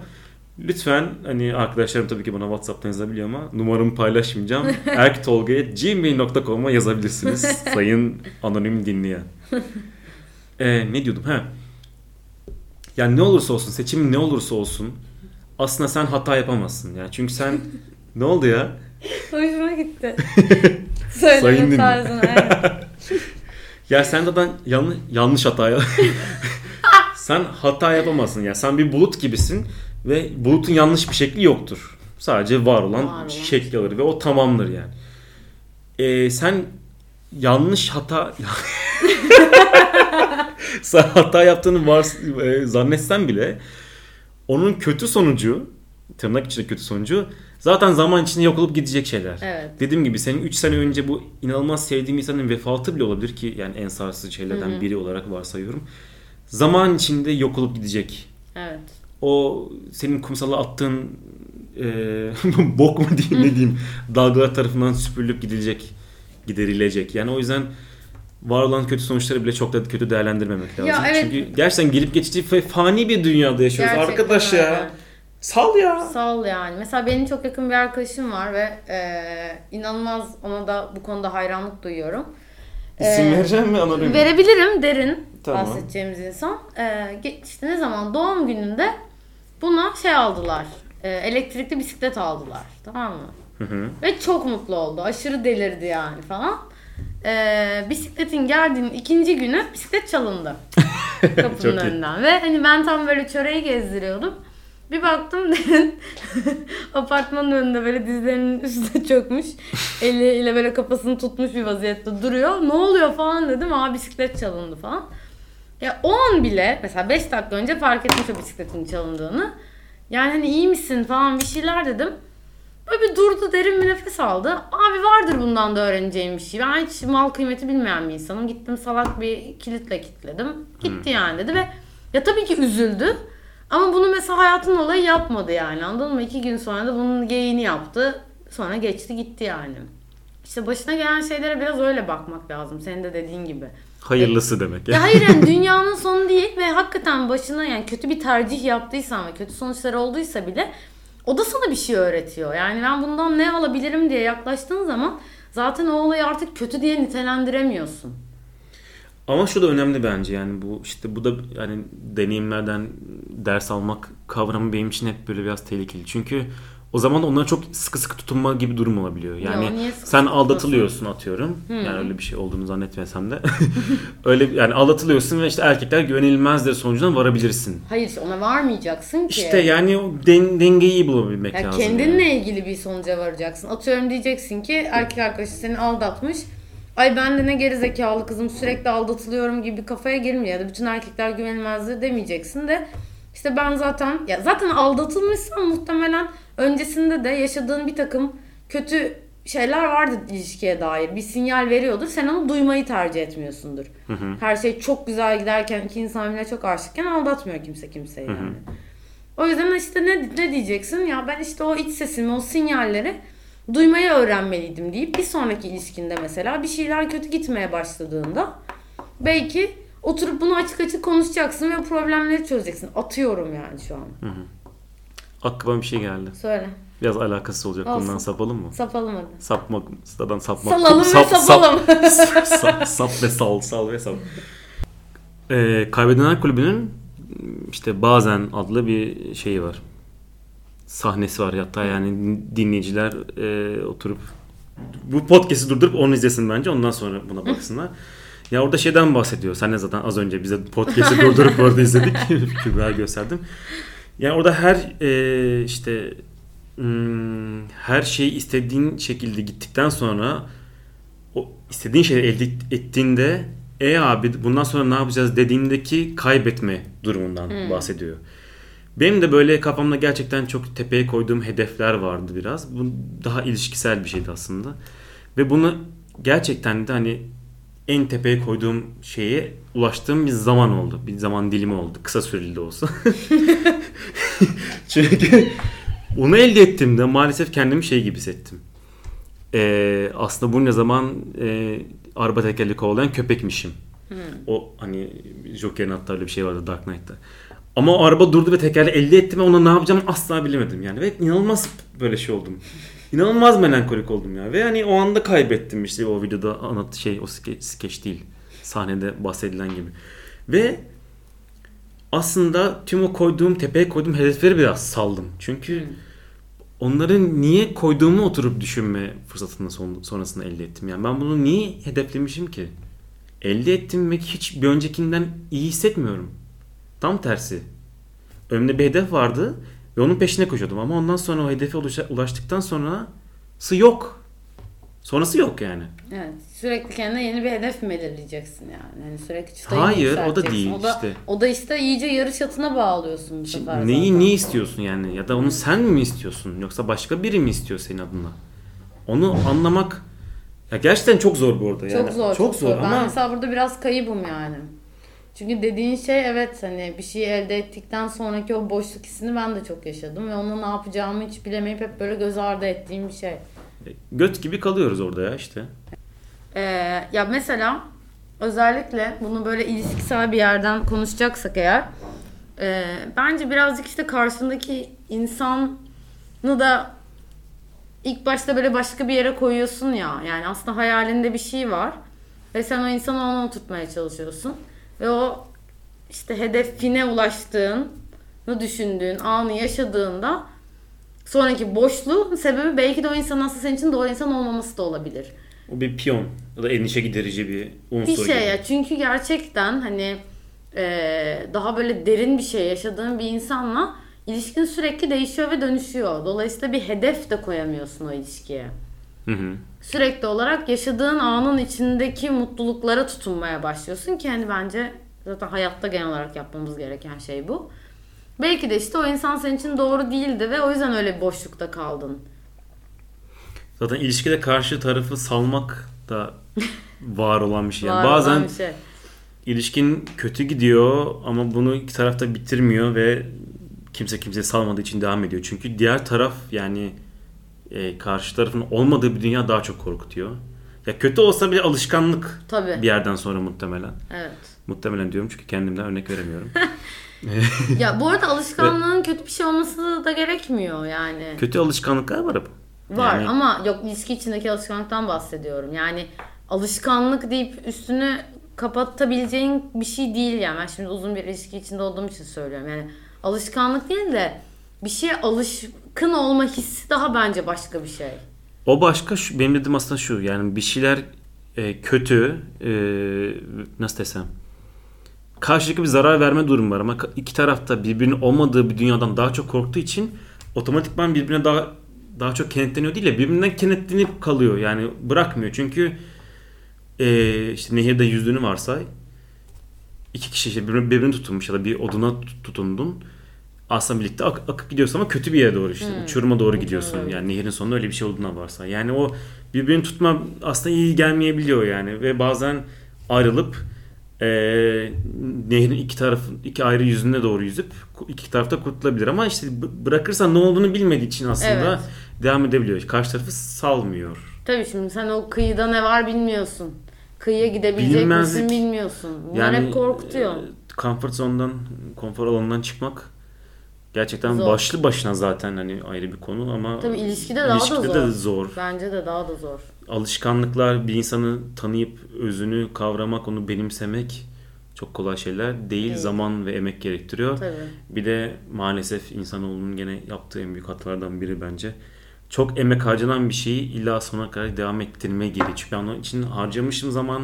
Lütfen hani arkadaşlarım tabii ki bana WhatsApp'tan yazabiliyor ama numaramı paylaşmayacağım. erktolga.gmail.com'a yazabilirsiniz sayın anonim dinleyen. Ee, ne diyordum? Ha. Yani ne olursa olsun, seçimin ne olursa olsun aslında sen hata yapamazsın. Yani çünkü sen ne oldu ya? Hoşuma gitti. Sayın Söyleme dinle. tarzın. Evet. Ya sen zaten yanlış, yanlış hata ya. sen hata yapamazsın. Ya sen bir bulut gibisin ve bulutun yanlış bir şekli yoktur. Sadece var olan Var olan. şekli alır ve o tamamdır yani. Ee, sen yanlış hata sen hata yaptığını var, e, zannetsen bile onun kötü sonucu tırnak içinde kötü sonucu zaten zaman içinde yok olup gidecek şeyler. Evet. Dediğim gibi senin 3 sene önce bu inanılmaz sevdiğim insanın vefatı bile olabilir ki yani en sarsıcı şeylerden biri olarak varsayıyorum. Zaman içinde yok olup gidecek. Evet. O senin kumsala attığın e, bok mu diyeyim ne diyeyim dalgalar tarafından süpürülüp gidilecek, giderilecek. Yani o yüzden var olan kötü sonuçları bile çok da kötü değerlendirmemek lazım. Ya evet. Çünkü gerçekten gelip geçici fani bir dünyada yaşıyoruz. Gerçekten Arkadaş ya. öyle. Sal ya. Sağ ol yani. Mesela benim çok yakın bir arkadaşım var ve e, inanılmaz ona da bu konuda hayranlık duyuyorum. İsim Ee, vereceğim mi anonim? Verebilirim derin Tamam. bahsedeceğimiz insan. Ee, işte ne zaman doğum gününde buna şey aldılar. e, elektrikli bisiklet aldılar. Tamam mı? Hı hı. Ve çok mutlu oldu. Aşırı delirdi yani falan. Ee, bisikletin geldiğinin ikinci günü bisiklet çalındı. Çok Kapının iyi. önünden. Ve hani ben tam böyle çöreği gezdiriyordum. Bir baktım derin apartmanın önünde böyle dizlerinin üstüne çökmüş. Eliyle böyle kafasını tutmuş bir vaziyette duruyor. Ne oluyor falan dedim. Aa bisiklet çalındı falan. Ya o an bile mesela 5 dakika önce fark etmiş o bisikletin çalındığını. Yani hani iyi misin falan bir şeyler dedim. Böyle bir durdu derin bir nefes aldı. Abi vardır bundan da öğreneceğim bir şey. Ben hiç mal kıymeti bilmeyen bir insanım. Gittim salak bir kilitle kilitledim. Gitti yani dedi ve ya tabii ki üzüldü. Ama bunu mesela hayatın olayı yapmadı yani anladın mı? İki gün sonra da bunun geyini yaptı. Sonra geçti gitti yani. İşte başına gelen şeylere biraz öyle bakmak lazım. Senin de dediğin gibi. Hayırlısı demek. Ya hayır yani dünyanın sonu değil ve hakikaten başına yani kötü bir tercih yaptıysan ve kötü sonuçlar olduysa bile o da sana bir şey öğretiyor. Yani ben bundan ne alabilirim diye yaklaştığın zaman zaten o olayı artık kötü diye nitelendiremiyorsun. Ama şu da önemli bence yani bu işte bu da yani deneyimlerden ders almak kavramı benim için hep böyle biraz tehlikeli. Çünkü o zaman onlara çok sıkı sıkı tutunma gibi durum olabiliyor. Yani sıkı sen aldatılıyorsun atıyorum. Yani öyle bir şey olduğunu zannetmesem de. öyle yani aldatılıyorsun ve işte erkekler güvenilmezdir sonucuna varabilirsin. Hayır işte ona varmayacaksın ki. İşte yani o den- dengeyi iyi bulabilmek Yani lazım. kendinle yani. ilgili bir sonuca varacaksın. Atıyorum diyeceksin ki erkek arkadaşı seni aldatmış. Ay ben de ne gerizekalı kızım sürekli aldatılıyorum gibi kafaya girmiyor. Ya da bütün erkekler güvenilmezdir demeyeceksin de işte ben zaten ya zaten aldatılmışsan muhtemelen öncesinde de yaşadığın bir takım kötü şeyler vardır ilişkiye dair. Bir sinyal veriyordur. Sen onu duymayı tercih etmiyorsundur. Her şey çok güzel giderken iki insan birbirine çok aşıkken aldatmıyor kimse kimseyi yani. O yüzden işte ne, ne diyeceksin? Ya ben işte o iç sesimi, o sinyalleri duymayı öğrenmeliydim deyip bir sonraki ilişkinde mesela bir şeyler kötü gitmeye başladığında belki oturup bunu açık açık konuşacaksın ve problemleri çözeceksin. Atıyorum yani şu an. Aklıma bir şey geldi. Söyle. Biraz alakasız olacak. Olsun. Bundan sapalım mı? Sapalım hadi. Sapmak, sıradan sapmak. Salalım ve Sap- sap- sapalım. sap, sap ve sal, sal ve sal. Ee, Kaybedenler Kulübü'nün işte bazen adlı bir şeyi var. Sahnesi var hatta yani dinleyiciler e, oturup bu podcast'i durdurup onu izlesin bence ondan sonra buna baksınlar. Ya orada şeyden bahsediyor. Sen de zaten az önce bize podcast'i durdurup orada izledik. Kübra gösterdim. Yani orada her e, işte hmm, her şey istediğin şekilde gittikten sonra o istediğin şeyi elde ettiğinde e abi bundan sonra ne yapacağız dediğindeki kaybetme durumundan bahsediyor. Benim de böyle kafamda gerçekten çok tepeye koyduğum hedefler vardı biraz. Bu daha ilişkisel bir şeydi aslında. Ve bunu gerçekten de hani en tepeye koyduğum şeye ulaştığım bir zaman oldu. Bir zaman dilimi oldu. Kısa süreli de olsa. Çünkü onu elde ettiğimde maalesef kendimi şey gibi hissettim. Ee, aslında bunca zaman e, araba tekerli kovalayan köpekmişim. O hani Joker'in hatta öyle bir şey vardı Dark Knight'ta. Ama o araba durdu ve tekerle elde ettim ve ona ne yapacağımı asla bilemedim yani. Ve inanılmaz böyle şey oldum. İnanılmaz melankolik oldum ya. Ve hani o anda kaybettim işte o videoda anlat şey o skeç, skeç değil. Sahnede bahsedilen gibi. Ve aslında tüm o koyduğum tepeye koyduğum hedefleri biraz saldım. Çünkü onları niye koyduğumu oturup düşünme fırsatını son, sonrasında elde ettim. Yani ben bunu niye hedeflemişim ki? Elde ettim ve hiç bir öncekinden iyi hissetmiyorum. Tam tersi. Önümde bir hedef vardı ve onun peşine koşuyordum. Ama ondan sonra o hedefe ulaştıktan sonrası yok. Sonrası yok yani. Evet. Sürekli kendine yeni bir hedef mi belirleyeceksin yani? Yani sürekli çıtayı Hayır, o da değil o da, işte. O da işte iyice yarış atına bağlıyorsun bu sefer Neyi zaten. ne istiyorsun yani? Ya da onu sen mi istiyorsun? Yoksa başka biri mi istiyor senin adına? Onu anlamak ya gerçekten çok zor bu arada yani. Çok zor. Çok zor Ben ama mesela burada biraz kayıbım yani. Çünkü dediğin şey evet hani bir şey elde ettikten sonraki o boşluk hissini ben de çok yaşadım ve onu ne yapacağımı hiç bilemeyip hep böyle göz ardı ettiğim bir şey. göt gibi kalıyoruz orada ya işte. Ee, ya mesela özellikle bunu böyle ilişkisel bir yerden konuşacaksak eğer e, bence birazcık işte karşındaki insanı da ilk başta böyle başka bir yere koyuyorsun ya. Yani aslında hayalinde bir şey var ve sen o insanı ona oturtmaya çalışıyorsun. Ve o işte hedefine ulaştığını düşündüğün anı yaşadığında sonraki boşluğun sebebi belki de o insanın aslında senin için doğru insan olmaması da olabilir. O bir piyon ya da endişe giderici bir unsur bir şey gibi. ya çünkü gerçekten hani e, daha böyle derin bir şey yaşadığın bir insanla ilişkin sürekli değişiyor ve dönüşüyor. Dolayısıyla bir hedef de koyamıyorsun o ilişkiye. Hı hı. Sürekli olarak yaşadığın anın içindeki mutluluklara tutunmaya başlıyorsun ki hani bence zaten hayatta genel olarak yapmamız gereken şey bu. Belki de işte o insan senin için doğru değildi ve o yüzden öyle bir boşlukta kaldın. Zaten ilişkide karşı tarafı salmak da var olan bir şey. Yani Var olan bazen bir şey. ilişkin kötü gidiyor ama bunu iki taraf da bitirmiyor ve kimse kimseyi salmadığı için devam ediyor. Çünkü diğer taraf yani e, karşı tarafın olmadığı bir dünya daha çok korkutuyor. Ya kötü olsa bile alışkanlık Tabii. bir yerden sonra muhtemelen. Evet. Muhtemelen diyorum çünkü kendimden örnek veremiyorum. Ya bu arada alışkanlığın kötü bir şey olması da gerekmiyor yani. kötü alışkanlıklar var ama. Var Yani- ama yok ilişki içindeki alışkanlıktan bahsediyorum. Yani alışkanlık deyip üstünü kapatabileceğin bir şey değil yani. Ben şimdi uzun bir ilişki içinde olduğum için söylüyorum. Yani alışkanlık değil de bir şeye alışkın olma hissi daha bence başka bir şey. O başka şu, benim dediğim aslında şu yani bir şeyler e, kötü e, nasıl desem karşılıklı bir zarar verme durumu var ama iki tarafta birbirinin olmadığı bir dünyadan daha çok korktuğu için otomatikman birbirine daha daha çok kenetleniyor değil de birbirinden kenetlenip kalıyor. Yani bırakmıyor. Çünkü e, işte nehirde yüzdüğünü varsay iki kişi işte birbirine, birbirine tutunmuş ya da bir oduna tut- tutundun. Aslında birlikte ak- akıp gidiyorsun ama kötü bir yere doğru işte uçuruma doğru gidiyorsun. Doğru. yani nehirin sonunda öyle bir şey olduğuna varsa yani o birbirini tutma aslında iyi gelmeyebiliyor yani ve bazen ayrılıp e, nehrin iki tarafı iki ayrı yüzüne doğru yüzüp iki tarafta kurtulabilir ama işte bırakırsan ne olduğunu bilmediği için aslında Evet. devam edebiliyor. Karşı tarafı salmıyor. Tabii şimdi sen o kıyıda ne var bilmiyorsun. Kıyıya gidebilecek Bilinmezlik. misin bilmiyorsun. Bunlar hep korkutuyor. e, comfort zone'dan, konfor alanından çıkmak gerçekten Zor. başlı başına zaten hani ayrı bir konu ama Tabii ilişkide daha da ilişkide zor. de zor. Bence de daha da zor. Alışkanlıklar bir insanı tanıyıp özünü kavramak, onu benimsemek çok kolay şeyler değil. Evet. Zaman ve emek gerektiriyor. Tabii. Bir de maalesef insanoğlunun gene yaptığı en büyük hatalardan biri bence. Çok emek harcanan bir şeyi illa sonuna kadar devam ettirmeye gerekiyor. Çünkü ben onun için harcamışım zaman,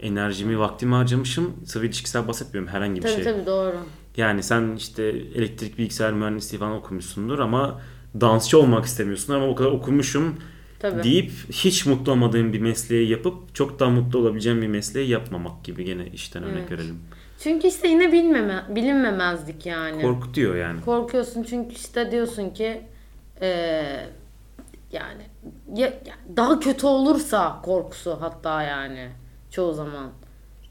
enerjimi, vaktimi harcamışım. Sırf ilişkisel bahsetmiyorum herhangi bir Tabii şey. tabii doğru. Yani sen işte elektrik bilgisayar mühendisliği falan okumuşsundur ama dansçı olmak istemiyorsun ama o kadar okumuşum Tabii. deyip hiç mutlu olmadığın bir mesleği yapıp çok daha mutlu olabileceğin bir mesleği yapmamak gibi gene işten örnek Evet. verelim. Çünkü işte yine bilmeme, bilinmemezlik yani. Korkutuyor yani. Korkuyorsun çünkü işte diyorsun ki eee, yani ya, ya daha kötü olursa korkusu hatta yani çoğu zaman.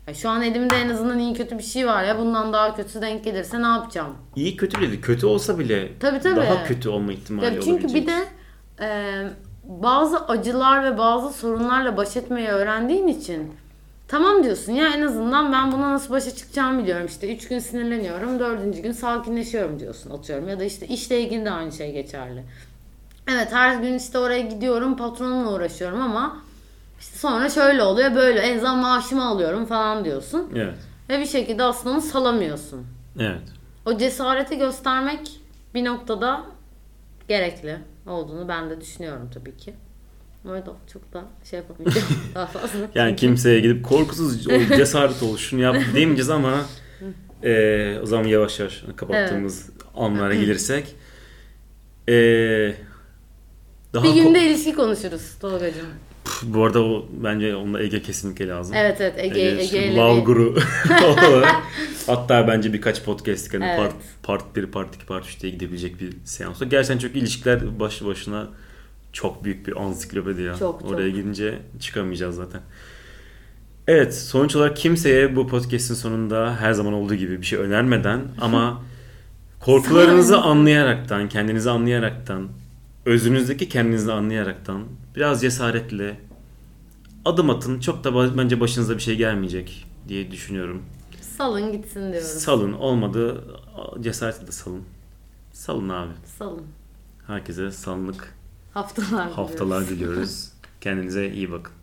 Ya şu an elimde en azından iyi kötü bir şey var ya bundan daha kötüsü denk gelirse ne yapacağım? İyi kötü bile değil. Kötü olsa bile Tabii, tabii. daha kötü olma ihtimali Ya çünkü olabilecek. bir de eee, bazı acılar ve bazı sorunlarla baş etmeyi öğrendiğin için tamam diyorsun ya en azından ben buna nasıl başa çıkacağımı biliyorum. İşte 3 gün sinirleniyorum, dördüncü gün sakinleşiyorum diyorsun atıyorum. Ya da işte işle ilgili de aynı şey geçerli. Evet her gün işte oraya gidiyorum patronumla uğraşıyorum ama işte sonra şöyle oluyor böyle en azından maaşımı alıyorum falan diyorsun. Evet. Ve bir şekilde aslında onu salamıyorsun. Evet. O cesareti göstermek bir noktada gerekli olduğunu ben de düşünüyorum tabii ki. Da çok da şey yapamayacağım daha fazla. Yani kimseye gidip korkusuz o cesaret oluşunu yap demeyeceğiz ama eee, o zaman yavaş yavaş kapattığımız anlara gelirsek eee, daha bir ko- günde ilişki konuşuruz Tolga'cığım. Bu arada o bence onunla Ege kesinlikle lazım. Evet evet Ege, Ege, Ege, ile Love bir- Guru. Hatta bence birkaç podcast hani Evet. part, part 1, part 2, part 3 diye gidebilecek bir seans. Gerçekten çok ilişkiler başlı başına çok büyük bir ansiklopedi ya. Çok, çok. Oraya gidince çıkamayacağız zaten. Evet sonuç olarak kimseye bu podcast'in sonunda her zaman olduğu gibi bir şey önermeden ama korkularınızı anlayaraktan, kendinizi anlayaraktan, özünüzdeki kendinizi anlayaraktan biraz cesaretle adım atın. Çok da bence başınıza bir şey gelmeyecek diye düşünüyorum. Salın gitsin diyorum. Salın olmadı cesaretle de salın. Salın abi. Salın. Herkese salınlık Haftalar haftalar diliyoruz. Kendinize iyi bakın.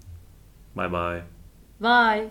Bay bay. Bye.